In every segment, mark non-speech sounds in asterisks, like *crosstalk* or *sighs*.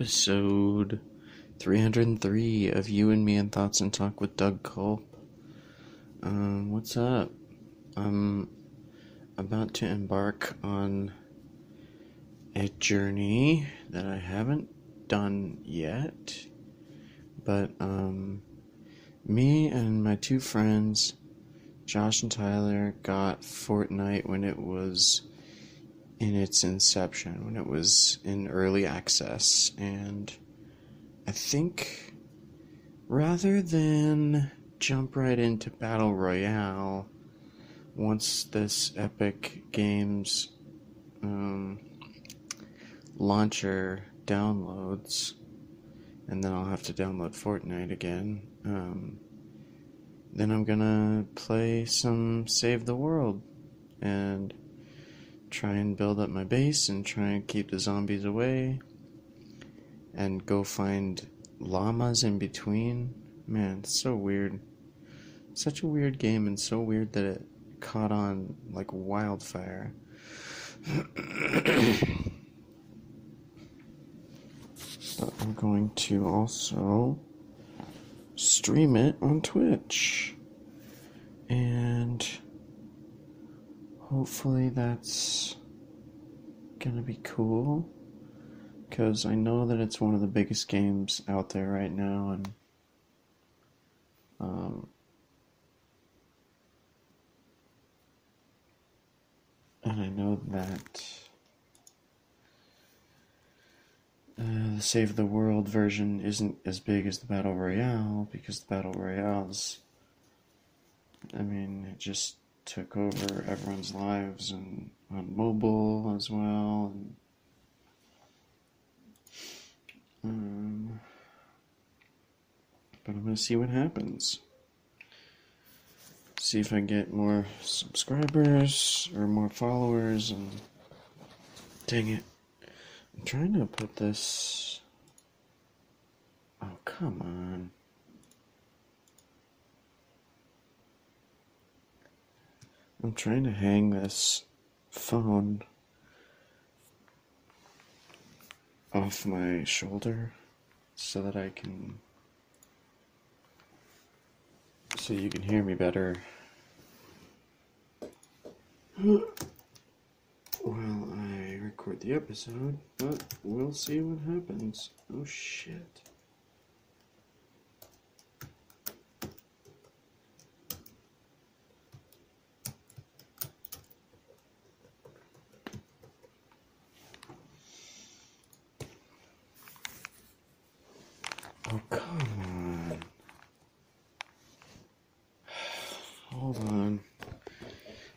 Episode 303 of You and Me and Thoughts and Talk with Doug Culp. Um, what's up? I'm about to embark on a journey that I haven't done yet, but um, me and my two friends, Josh and Tyler, got Fortnite when it was in its inception, when it was in early access, and I think rather than jump right into Battle Royale, once this Epic Games um, launcher downloads, and then I'll have to download Fortnite again. Um, then I'm gonna play some Save the World and try and build up my base and try and keep the zombies away and go find llamas in between. Man, it's so weird. Such a weird game and so weird that it caught on like wildfire. *coughs* but I'm going to also stream it on Twitch. And hopefully that's gonna be cool. Because I know that it's one of the biggest games out there right now, and um, and I know that uh, the Save the World version isn't as big as the Battle Royale because the Battle Royale's, I mean, it just took over everyone's lives and on mobile as well. And, um, but I'm gonna see what happens. See if I get more subscribers or more followers and dang it. I'm trying to put this Oh come on. I'm trying to hang this phone off my shoulder so that I can so you can hear me better while I record the episode, but we'll see what happens. Oh shit. Oh, come on. Hold on.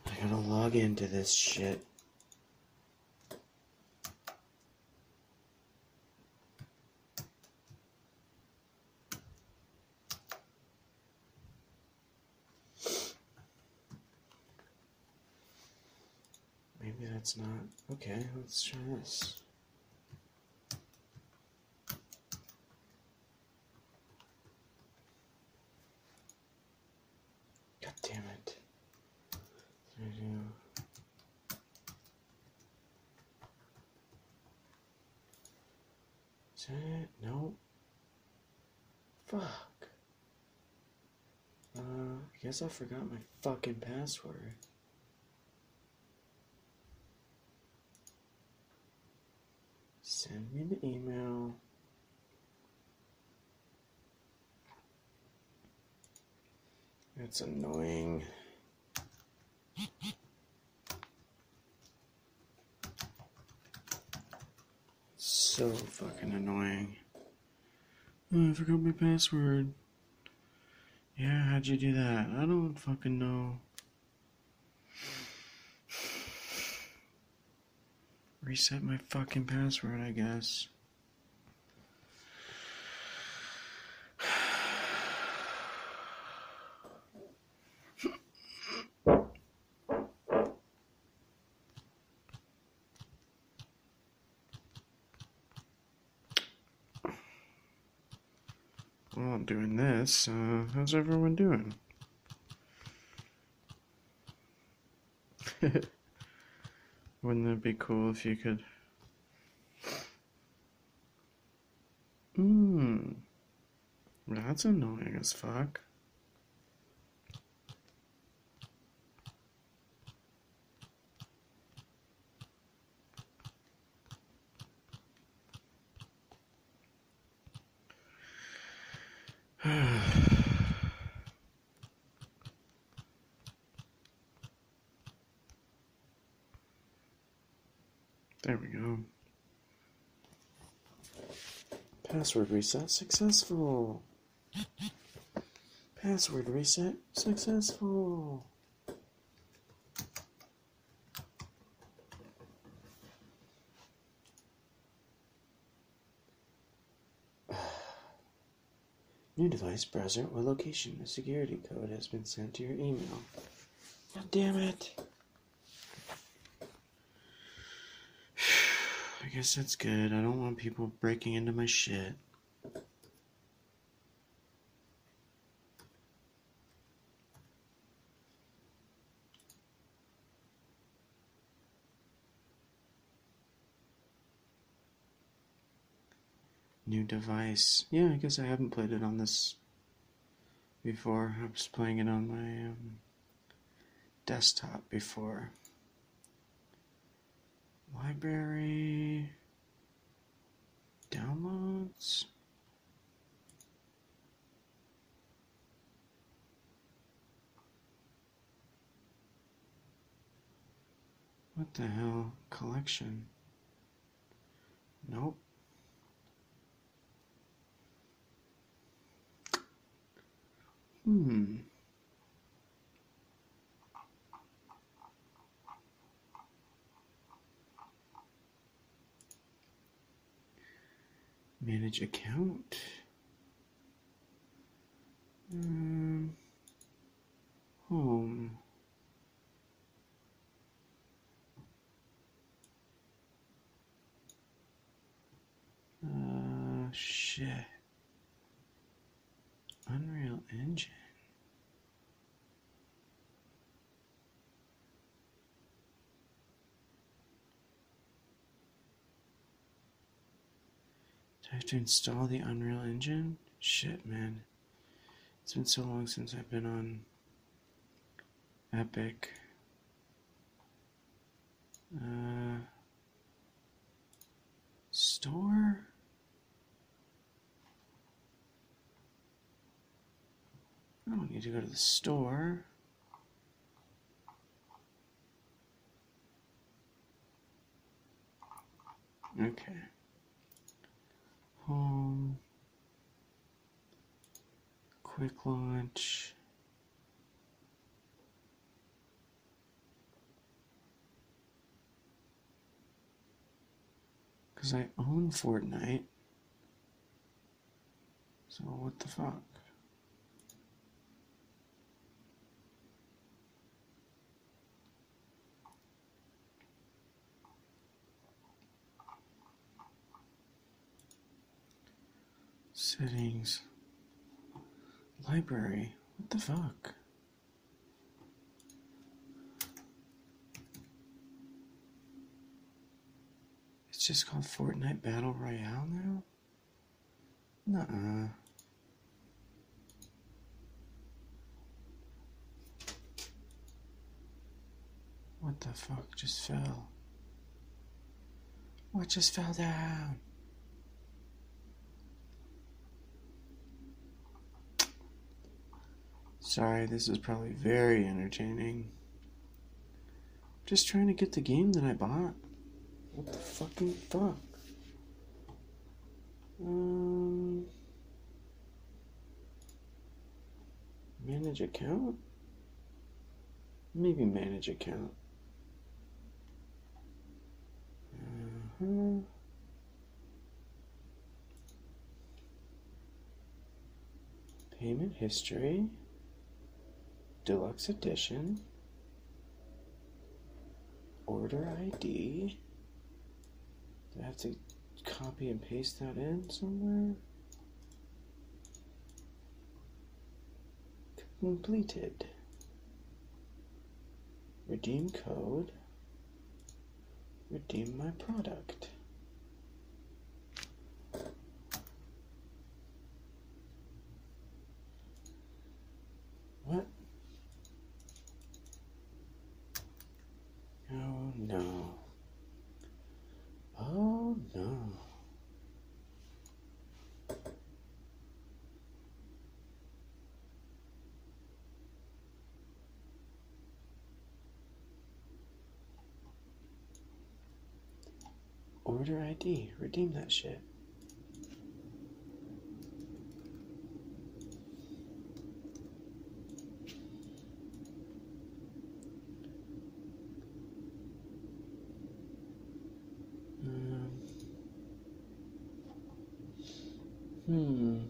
I gotta log into this shit. Maybe that's not. Okay, let's try this. God damn it. I do? Is that it? No. Fuck. Uh, I guess I forgot my fucking password. Send me the email. That's annoying. So fucking annoying. Oh, I forgot my password. Yeah, how'd you do that? I don't fucking know. Reset my fucking password, I guess. Well, This. Uh, how's everyone doing? *laughs* Wouldn't it be cool if you could Hmm. That's annoying as fuck. *sighs* there we go. Password reset successful. Password reset successful. New device browser or location. A security code has been sent to your email. God damn it. *sighs* I guess that's good. I don't want people breaking into my shit. New device. Yeah, I guess I haven't played it on this before. I was playing it on my um, desktop before. Library. Downloads. What the hell? Collection. Nope. Hmm. Manage account. Um, home. Uh, shit. Unreal Engine. Do I have to install the Unreal Engine? Shit, man. It's been so long since I've been on Epic. Uh, store? I don't need to go to the store. Okay. Home. Quick launch. Because I own Fortnite. So what the fuck? Settings. Library. What the fuck? It's just called Fortnite Battle Royale now? Nuh-uh. What the fuck just fell? What just fell down? Sorry, this is probably very entertaining. Just trying to get the game that I bought. What the fucking fuck? Um, manage account? Maybe manage account. Uh-huh. Payment history. Deluxe Edition, Order ID. Do I have to copy and paste that in somewhere? Completed. Redeem code. Redeem my product. Order ID. Redeem that shit. Um, hmm.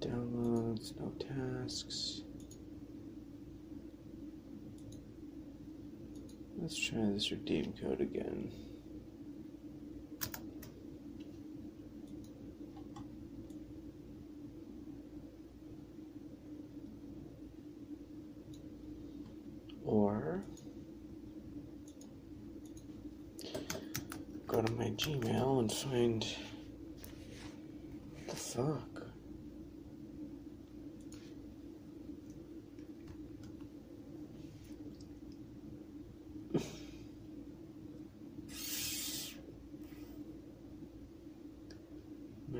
Downloads, no tasks. Let's try this redeem code again. Or go to my Gmail and find the fuck.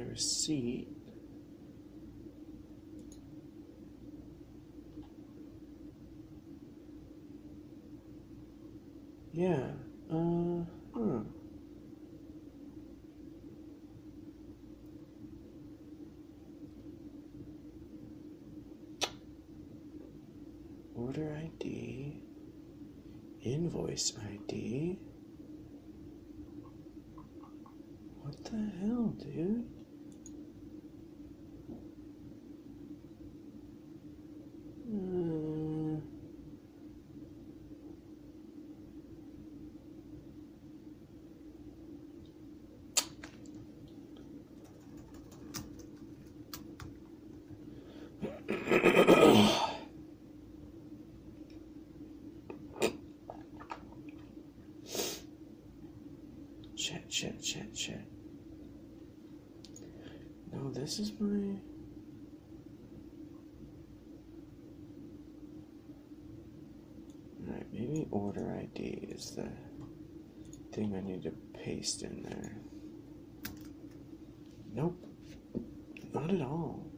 My receipt. Yeah. Uh. Huh. Order ID. Invoice ID. What the hell, dude? Uh, Chat, chat, chat, chat. No, this is my. Alright, maybe order ID is the thing I need to paste in there. Nope, not at all.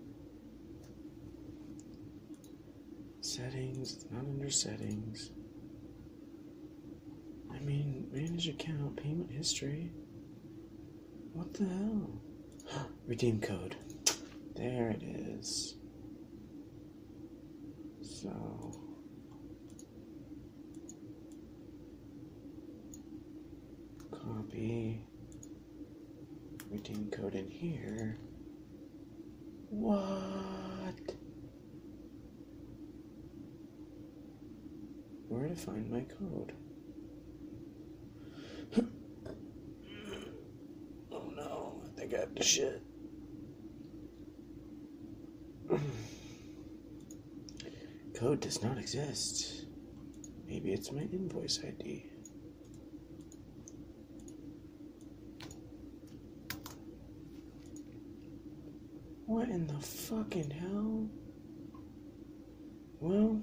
Settings, not under settings. Manage account, payment history. What the hell? *gasps* Redeem code. There it is. So. Copy. Redeem code in here. What? Where to find my code? oh to shit. *sighs* Code does not exist. Maybe it's my invoice ID. What in the fucking hell? Well,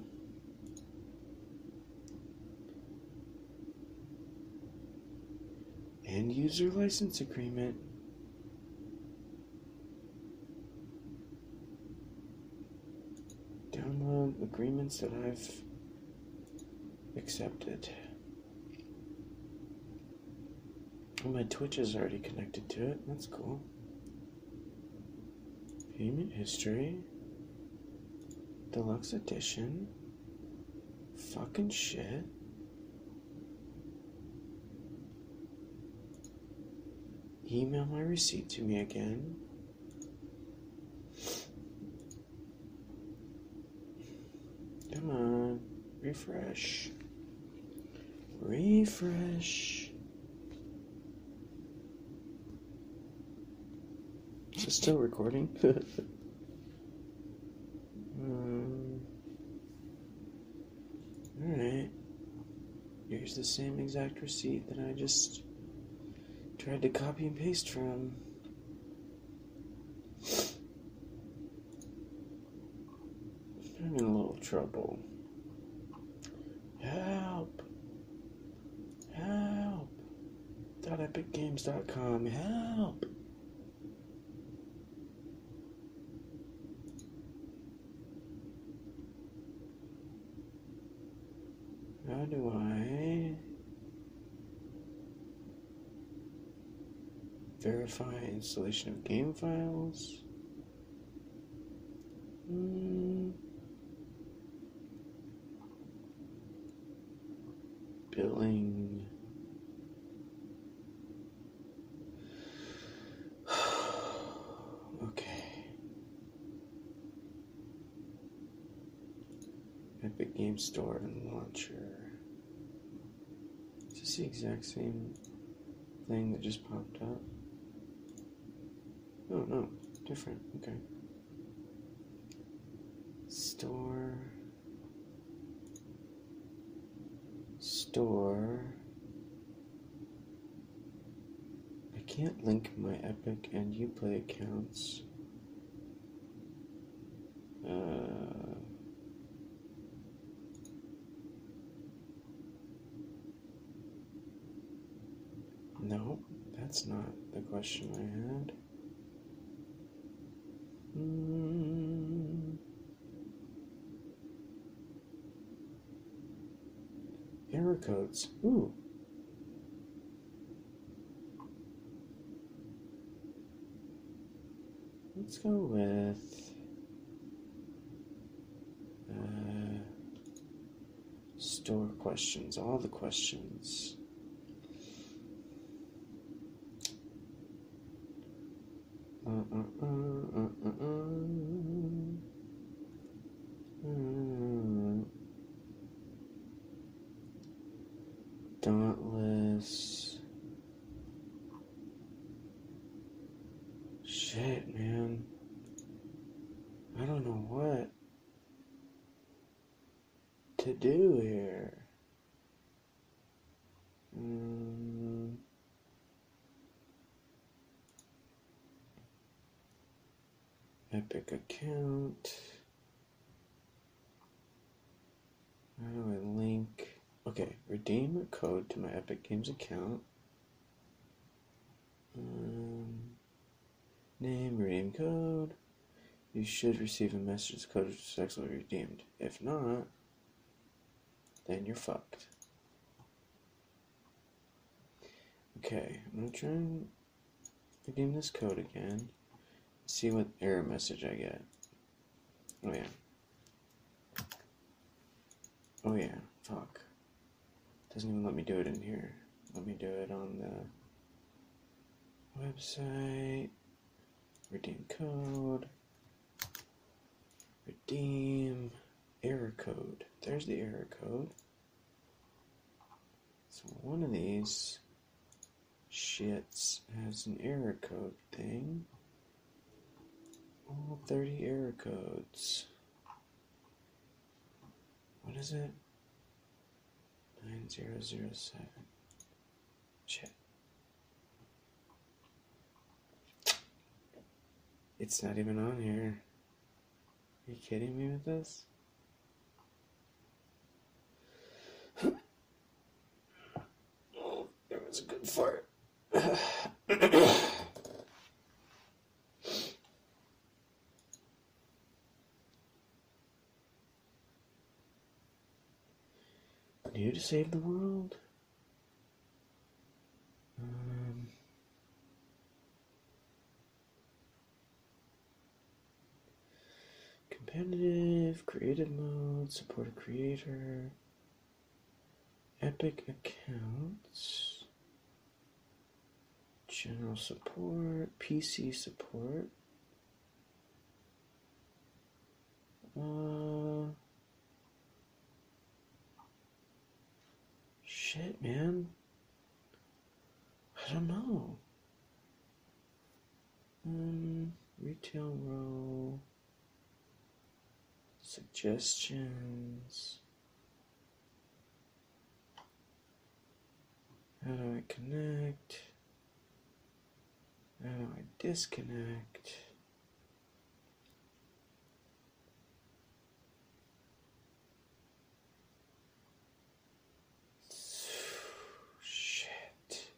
end user license agreement. Download agreements that I've accepted. Oh, my Twitch is already connected to it. That's cool. Payment history. Deluxe edition. Fucking shit. Email my receipt to me again. Come on. Refresh. Refresh. Is it still recording? *laughs* um, Alright. Here's the same exact receipt that I just tried to copy and paste from. I'm in a little trouble. EpicGames.com. Help! How do I verify installation of game files? Exact same thing that just popped up? Oh no, different. Okay. Store. Store. I can't link my Epic and Uplay accounts. Uh, no, that's not the question I had. Mm. Error codes. Ooh. Let's go with uh, store questions. All the questions. Uh, uh, uh, uh, uh, uh. Mm. Dauntless. Shit, man. I don't know what to do here. Mm. Account. How do I link? Okay, redeem a code to my Epic Games account. Um, name, redeem code. You should receive a message code is successfully redeemed. If not, then you're fucked. Okay, I'm gonna try and redeem this code again. See what error message I get. Oh yeah. Oh yeah, fuck. Doesn't even let me do it in here. Let me do it on the website. Redeem code. Redeem error code. There's the error code. So one of these shits has an error code thing. All 30 error codes. What is it? 9007. Shit. It's not even on here. Are you kidding me with this? *sighs* oh, there was a good fart. *clears throat* New to save the world? Um, competitive, creative mode, support a creator, epic accounts, general support, PC support. Uh, Shit, man. I don't know. Um, retail row. Suggestions. How do I connect? How do I disconnect? Shit.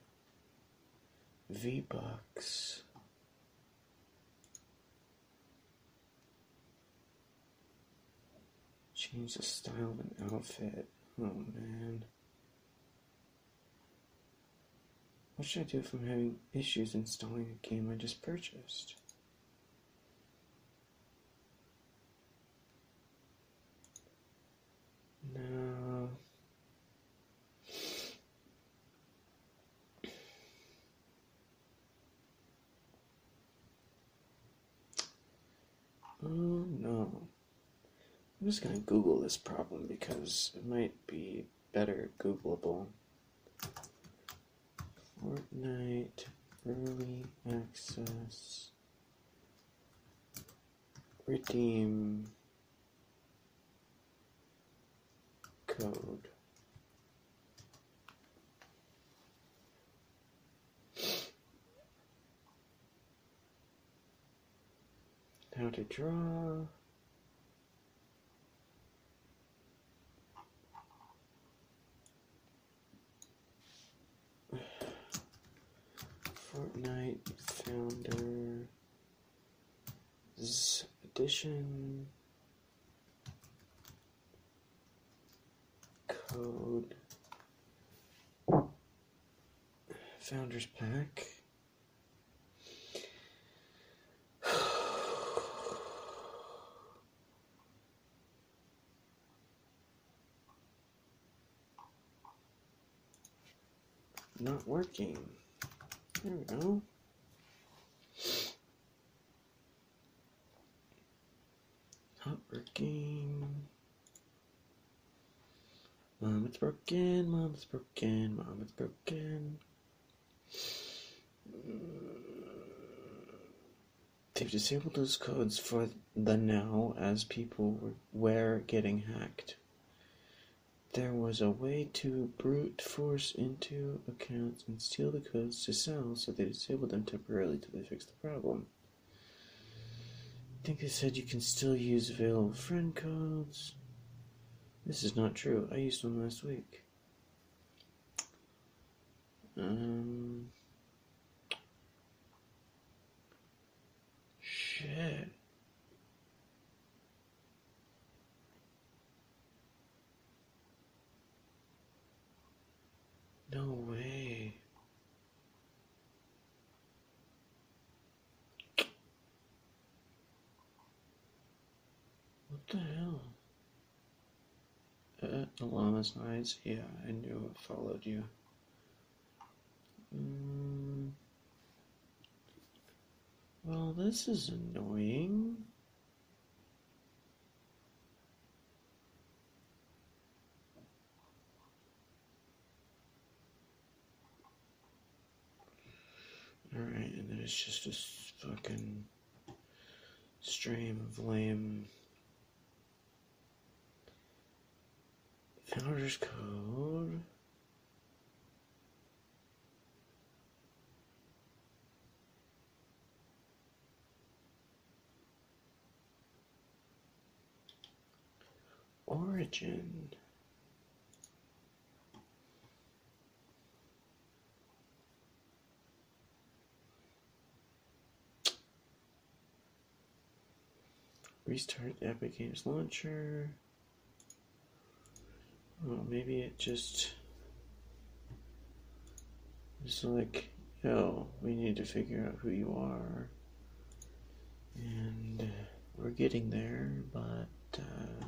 V Bucks. Change the style of an outfit. Oh man. What should I do if I'm having issues installing a game I just purchased? No. Oh no. I'm just gonna Google this problem because it might be better Googleable. Fortnite early access redeem code. How to draw. Fortnite Founders Edition Code Founders Pack. Not working. There we go. Not working. Mom, it's broken. Mom, it's broken. Mom, it's broken. They've disabled those codes for the now as people were getting hacked. There was a way to brute force into accounts and steal the codes to sell, so they disabled them temporarily till they fixed the problem. I think they said you can still use available friend codes. This is not true. I used one last week. Um. Shit. No way. What the hell? Uh, the llama's eyes? Yeah, I knew it followed you. Mm. Well, this is annoying. Alright, and then it's just a fucking stream of lame founder's code. Origin. Restart the Epic Games Launcher. Well, maybe it just. It's like, yo, we need to figure out who you are. And we're getting there, but, uh,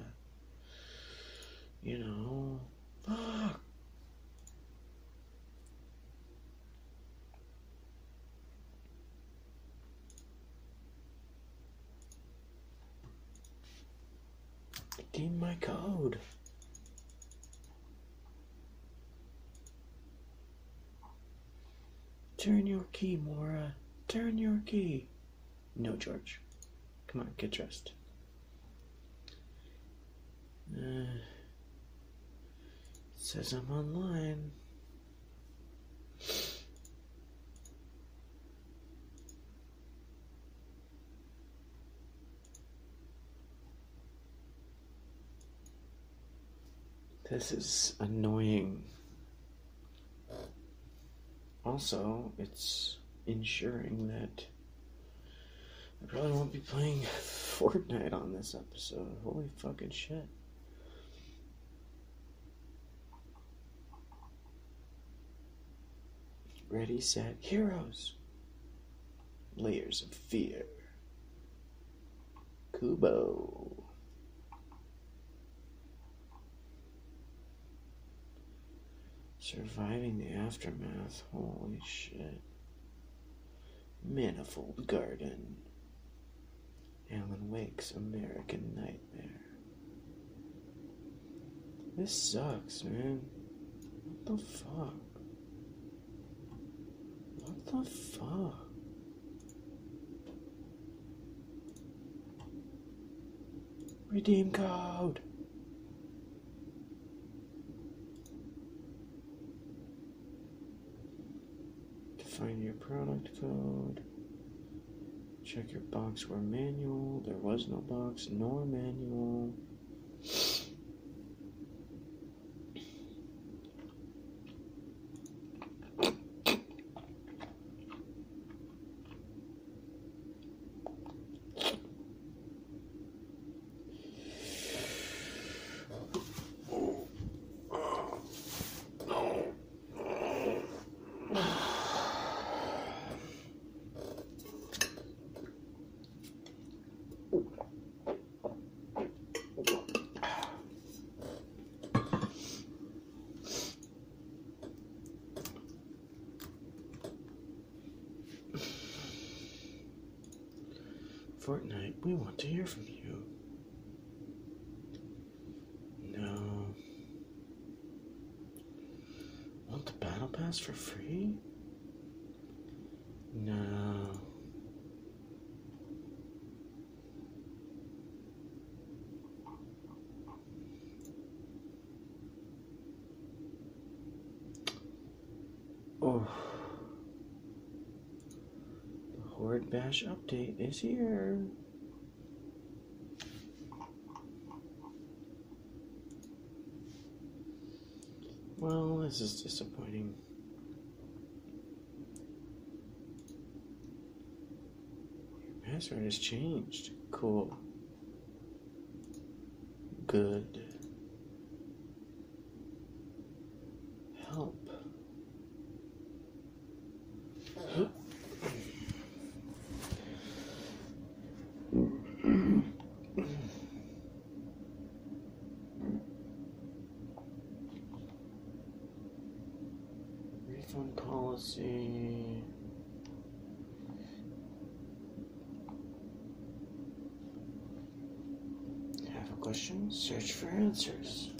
you know. Fuck! Redeem my code. Turn your key, Mora. Turn your key. No, George. Come on, get dressed. Uh, says I'm online. This is annoying. Also, it's ensuring that I probably won't be playing *laughs* Fortnite on this episode. Holy fucking shit. Ready, set, heroes. Layers of fear. Kubo. Surviving the aftermath. Holy shit. Manifold Garden. Alan Wake's American Nightmare. This sucks, man. What the fuck? What the fuck? Redeem code. Find your product code. Check your box or manual. There was no box nor manual. Fortnite, we want to hear from you. No. Want the battle pass for free? No. Oh. The Horde Bash update is here. Well, this is disappointing. Your password has changed. Cool. Good. Help. Refund policy. Have a question? Search for answers.